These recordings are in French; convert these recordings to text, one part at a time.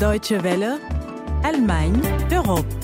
Deutsche Welle, Allemagne, Europe.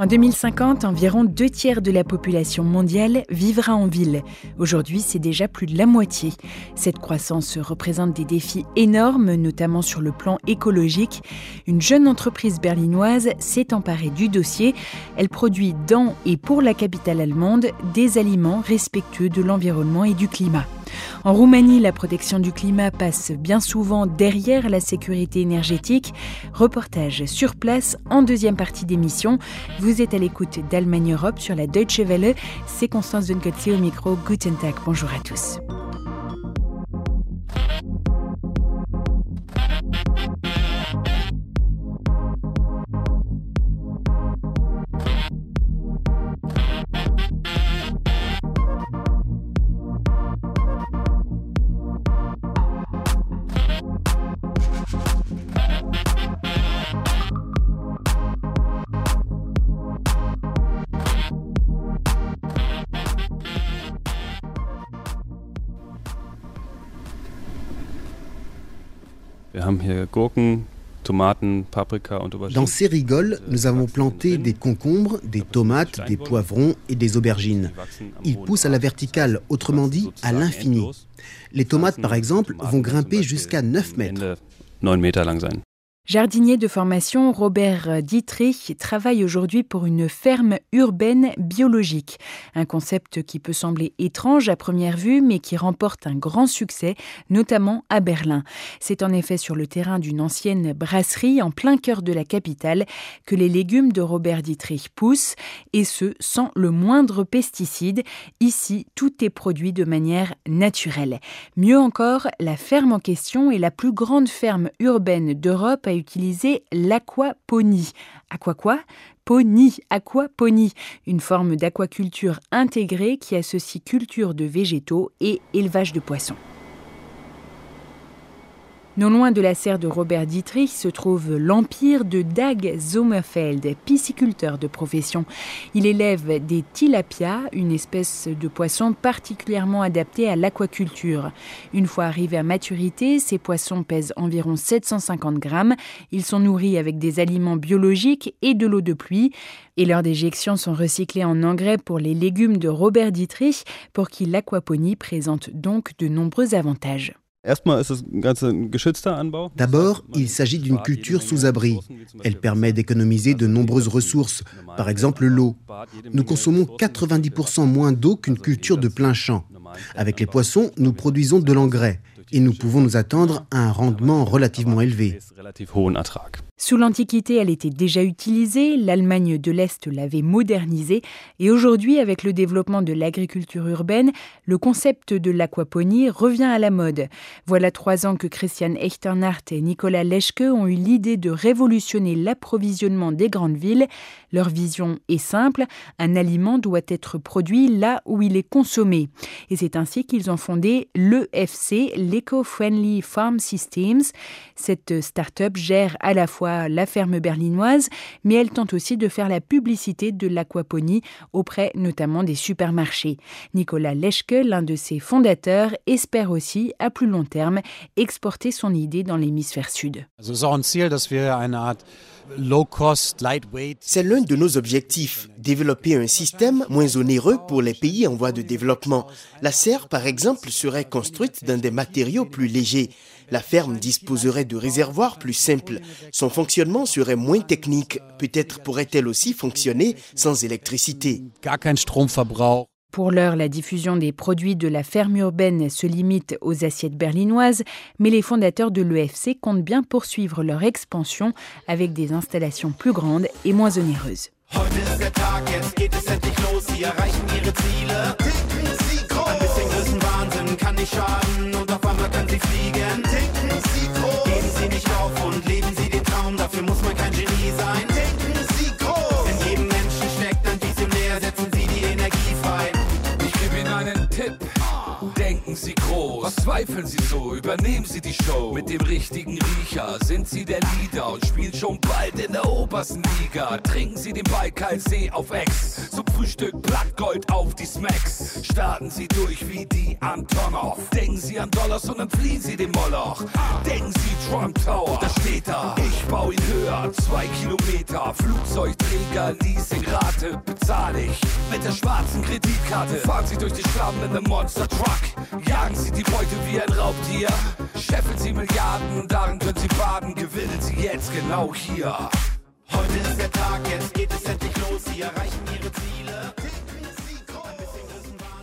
En 2050, environ deux tiers de la population mondiale vivra en ville. Aujourd'hui, c'est déjà plus de la moitié. Cette croissance représente des défis énormes, notamment sur le plan écologique. Une jeune entreprise berlinoise s'est emparée du dossier. Elle produit dans et pour la capitale allemande des aliments respectueux de l'environnement et du climat. En Roumanie, la protection du climat passe bien souvent derrière la sécurité énergétique. Reportage sur place en deuxième partie d'émission. Vous êtes à l'écoute d'Allemagne Europe sur la Deutsche Welle. C'est Constance Dunkotze au micro. Guten Tag. Bonjour à tous. Dans ces rigoles, nous avons planté des concombres, des tomates, des poivrons et des aubergines. Ils poussent à la verticale, autrement dit à l'infini. Les tomates, par exemple, vont grimper jusqu'à 9 mètres. Jardinier de formation, Robert Dietrich travaille aujourd'hui pour une ferme urbaine biologique. Un concept qui peut sembler étrange à première vue, mais qui remporte un grand succès, notamment à Berlin. C'est en effet sur le terrain d'une ancienne brasserie en plein cœur de la capitale que les légumes de Robert Dietrich poussent, et ce, sans le moindre pesticide. Ici, tout est produit de manière naturelle. Mieux encore, la ferme en question est la plus grande ferme urbaine d'Europe utiliser l'aquaponie. Aqua quoi Pony, aquaponie, une forme d'aquaculture intégrée qui associe culture de végétaux et élevage de poissons. Non loin de la serre de Robert Dietrich se trouve l'empire de Dag Sommerfeld, pisciculteur de profession. Il élève des tilapias, une espèce de poisson particulièrement adaptée à l'aquaculture. Une fois arrivés à maturité, ces poissons pèsent environ 750 grammes. Ils sont nourris avec des aliments biologiques et de l'eau de pluie. Et leurs déjections sont recyclées en engrais pour les légumes de Robert Dietrich, pour qui l'aquaponie présente donc de nombreux avantages. D'abord, il s'agit d'une culture sous abri. Elle permet d'économiser de nombreuses ressources, par exemple l'eau. Nous consommons 90% moins d'eau qu'une culture de plein champ. Avec les poissons, nous produisons de l'engrais et nous pouvons nous attendre à un rendement relativement élevé. Sous l'Antiquité, elle était déjà utilisée, l'Allemagne de l'Est l'avait modernisée, et aujourd'hui, avec le développement de l'agriculture urbaine, le concept de l'aquaponie revient à la mode. Voilà trois ans que Christian Echternhardt et Nicolas Leschke ont eu l'idée de révolutionner l'approvisionnement des grandes villes. Leur vision est simple, un aliment doit être produit là où il est consommé. Et c'est ainsi qu'ils ont fondé l'EFC, l'Eco-Friendly Farm Systems. Cette start-up gère à la fois la ferme berlinoise, mais elle tente aussi de faire la publicité de l'aquaponie auprès notamment des supermarchés. Nicolas Leschke, l'un de ses fondateurs, espère aussi, à plus long terme, exporter son idée dans l'hémisphère sud. C'est l'un de nos objectifs, développer un système moins onéreux pour les pays en voie de développement. La serre, par exemple, serait construite dans des matériaux plus légers. La ferme disposerait de réservoirs plus simples. Son fonctionnement serait moins technique. Peut-être pourrait-elle aussi fonctionner sans électricité. Pour l'heure, la diffusion des produits de la ferme urbaine se limite aux assiettes berlinoises, mais les fondateurs de l'EFC comptent bien poursuivre leur expansion avec des installations plus grandes et moins onéreuses. So, übernehmen Sie die Show. Mit dem richtigen Riecher sind Sie der Leader und spielen schon bald in der obersten Liga. Trinken Sie den Baikalsee auf Ex. Zum Frühstück Blattgold auf die Smacks. Starten Sie durch wie die Antonov. Denken Sie an Dollars und dann fliehen Sie den Moloch. Denken Sie Trump Tower, da steht er. Ich baue ihn höher, zwei Kilometer. Flugzeugträger, Leasingrate, bezahle ich. Mit der schwarzen Kreditkarte fahren Sie durch die Schlamm in einem Monster Truck. Jagen Sie die Beute wie ein Raubtier. Scheffeln Sie Milliarden, darin können Sie baden. Gewinnen Sie jetzt genau hier. Heute ist der Tag, jetzt geht es endlich los. Sie erreichen Ihre Ziele.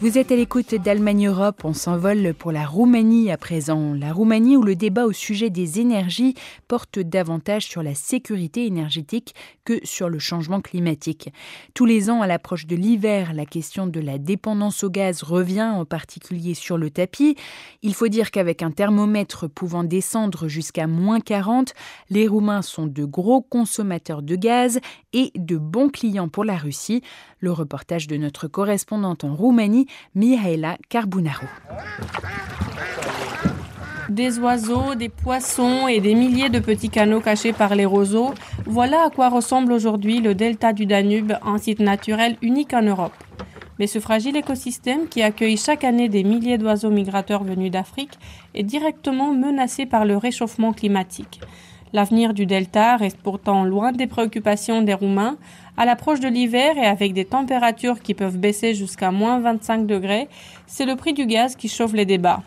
Vous êtes à l'écoute d'Allemagne Europe, on s'envole pour la Roumanie à présent. La Roumanie où le débat au sujet des énergies porte davantage sur la sécurité énergétique que sur le changement climatique. Tous les ans, à l'approche de l'hiver, la question de la dépendance au gaz revient en particulier sur le tapis. Il faut dire qu'avec un thermomètre pouvant descendre jusqu'à moins 40, les Roumains sont de gros consommateurs de gaz et de bons clients pour la Russie. Le reportage de notre correspondante en Roumanie, Mihaela Carbunaro. Des oiseaux, des poissons et des milliers de petits canaux cachés par les roseaux, voilà à quoi ressemble aujourd'hui le delta du Danube, un site naturel unique en Europe. Mais ce fragile écosystème qui accueille chaque année des milliers d'oiseaux migrateurs venus d'Afrique est directement menacé par le réchauffement climatique. L'avenir du delta reste pourtant loin des préoccupations des Roumains. À l'approche de l'hiver et avec des températures qui peuvent baisser jusqu'à moins 25 degrés, c'est le prix du gaz qui chauffe les débats.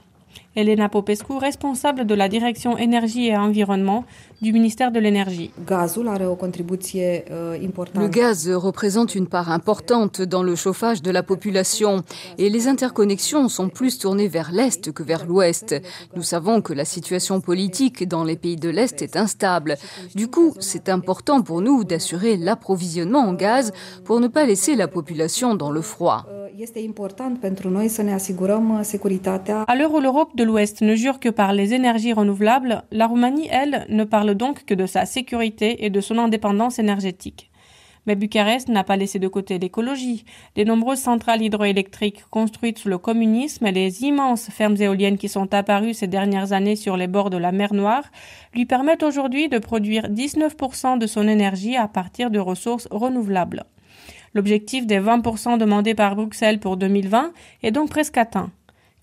Elena Popescu, responsable de la direction énergie et environnement du ministère de l'énergie. Le gaz représente une part importante dans le chauffage de la population et les interconnexions sont plus tournées vers l'Est que vers l'Ouest. Nous savons que la situation politique dans les pays de l'Est est instable. Du coup, c'est important pour nous d'assurer l'approvisionnement en gaz pour ne pas laisser la population dans le froid. À l'heure où l'Europe de l'Ouest ne jure que par les énergies renouvelables, la Roumanie, elle, ne parle donc que de sa sécurité et de son indépendance énergétique. Mais Bucarest n'a pas laissé de côté l'écologie. Les nombreuses centrales hydroélectriques construites sous le communisme et les immenses fermes éoliennes qui sont apparues ces dernières années sur les bords de la mer Noire lui permettent aujourd'hui de produire 19% de son énergie à partir de ressources renouvelables. L'objectif des 20% demandés par Bruxelles pour 2020 est donc presque atteint.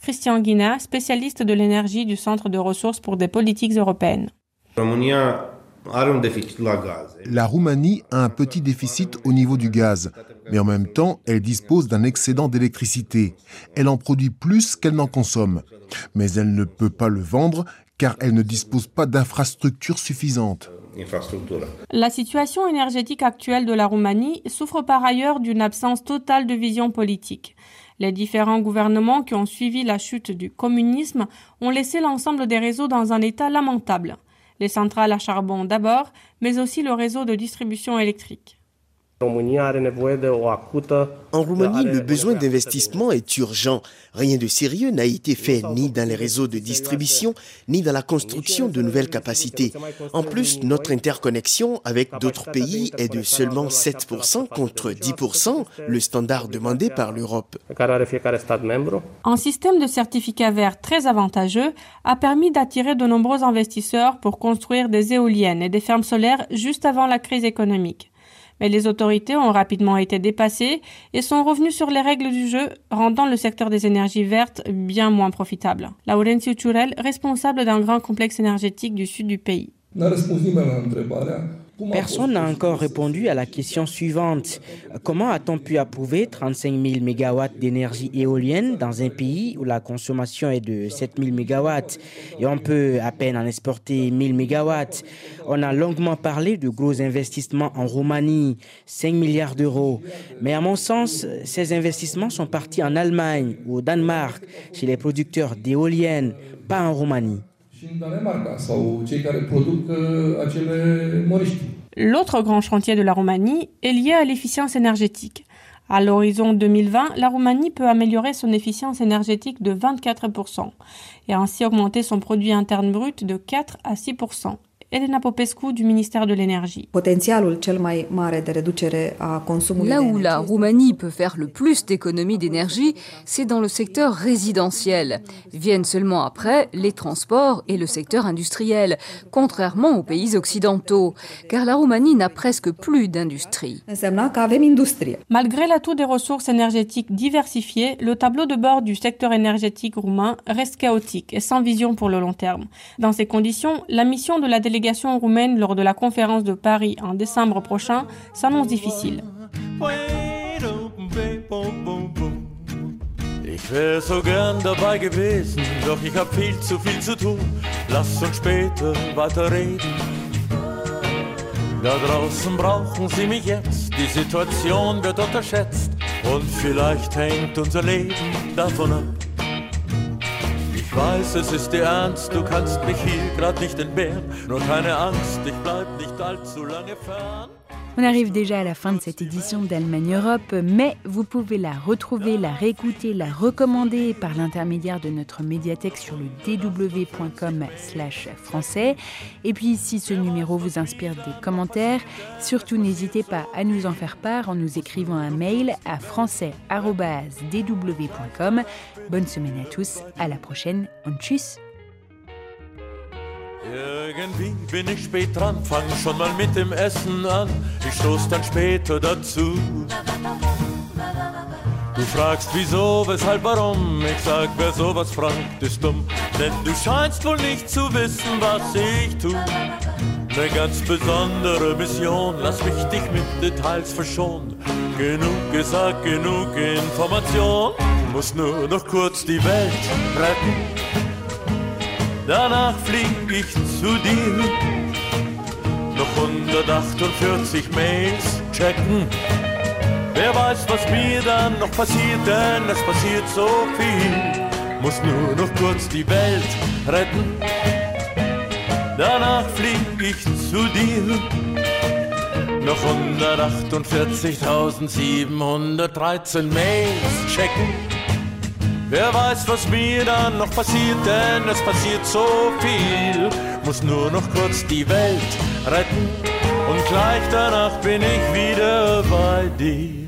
Christian Guina, spécialiste de l'énergie du Centre de ressources pour des politiques européennes. La Roumanie a un petit déficit au niveau du gaz, mais en même temps, elle dispose d'un excédent d'électricité. Elle en produit plus qu'elle n'en consomme, mais elle ne peut pas le vendre car elle ne dispose pas d'infrastructures suffisantes. La situation énergétique actuelle de la Roumanie souffre par ailleurs d'une absence totale de vision politique. Les différents gouvernements qui ont suivi la chute du communisme ont laissé l'ensemble des réseaux dans un état lamentable. Les centrales à charbon d'abord, mais aussi le réseau de distribution électrique. En Roumanie, le besoin d'investissement est urgent. Rien de sérieux n'a été fait ni dans les réseaux de distribution, ni dans la construction de nouvelles capacités. En plus, notre interconnexion avec d'autres pays est de seulement 7% contre 10%, le standard demandé par l'Europe. Un système de certificats verts très avantageux a permis d'attirer de nombreux investisseurs pour construire des éoliennes et des fermes solaires juste avant la crise économique mais les autorités ont rapidement été dépassées et sont revenues sur les règles du jeu, rendant le secteur des énergies vertes bien moins profitable. Laurențiu Ciurel, responsable d'un grand complexe énergétique du sud du pays. Personne n'a encore répondu à la question suivante. Comment a-t-on pu approuver 35 000 MW d'énergie éolienne dans un pays où la consommation est de 7 000 MW et on peut à peine en exporter 1000 MW On a longuement parlé de gros investissements en Roumanie, 5 milliards d'euros. Mais à mon sens, ces investissements sont partis en Allemagne ou au Danemark, chez les producteurs d'éoliennes, pas en Roumanie. L'autre grand chantier de la Roumanie est lié à l'efficience énergétique. À l'horizon 2020, la Roumanie peut améliorer son efficience énergétique de 24% et ainsi augmenter son produit interne brut de 4 à 6%. Elena Popescu du ministère de l'Énergie. Là où la Roumanie peut faire le plus d'économies d'énergie, c'est dans le secteur résidentiel. Viennent seulement après les transports et le secteur industriel, contrairement aux pays occidentaux, car la Roumanie n'a presque plus d'industrie. Malgré l'atout des ressources énergétiques diversifiées, le tableau de bord du secteur énergétique roumain reste chaotique et sans vision pour le long terme. Dans ces conditions, la mission de la délégation roumaine lors de la conférence de Paris en décembre prochain s'annonce difficile. Ich wäre so gern dabei gewesen, doch ich hab viel zu viel zu tun. Lass uns später weiter reden. Da draußen brauchen sie mich jetzt, die Situation wird unterschätzt und vielleicht hängt unser Leben davon ab. Weiß, es ist dir ernst, du kannst mich hier grad nicht entbehren, nur keine Angst, ich bleib nicht allzu lange fern. On arrive déjà à la fin de cette édition d'Allemagne Europe, mais vous pouvez la retrouver, la réécouter, la recommander par l'intermédiaire de notre médiathèque sur le dw.com/français. Et puis, si ce numéro vous inspire des commentaires, surtout n'hésitez pas à nous en faire part en nous écrivant un mail à français@dw.com. Bonne semaine à tous, à la prochaine und tschüss. Irgendwie bin ich spät dran, fang schon mal mit dem Essen an. Ich stoß dann später dazu. Du fragst wieso, weshalb, warum? Ich sag, wer sowas fragt, ist dumm. Denn du scheinst wohl nicht zu wissen, was ich tu. Eine ganz besondere Mission, lass mich dich mit Details verschonen. Genug gesagt, genug Information. Muss nur noch kurz die Welt retten danach flieg ich zu dir. Noch 148 Mails checken. Wer weiß, was mir dann noch passiert, denn es passiert so viel. Muss nur noch kurz die Welt retten. Danach flieg ich zu dir. Noch 148.713 Mails checken. Wer weiß, was mir dann noch passiert, denn es passiert so viel. Muss nur noch kurz die Welt retten und gleich danach bin ich wieder bei dir.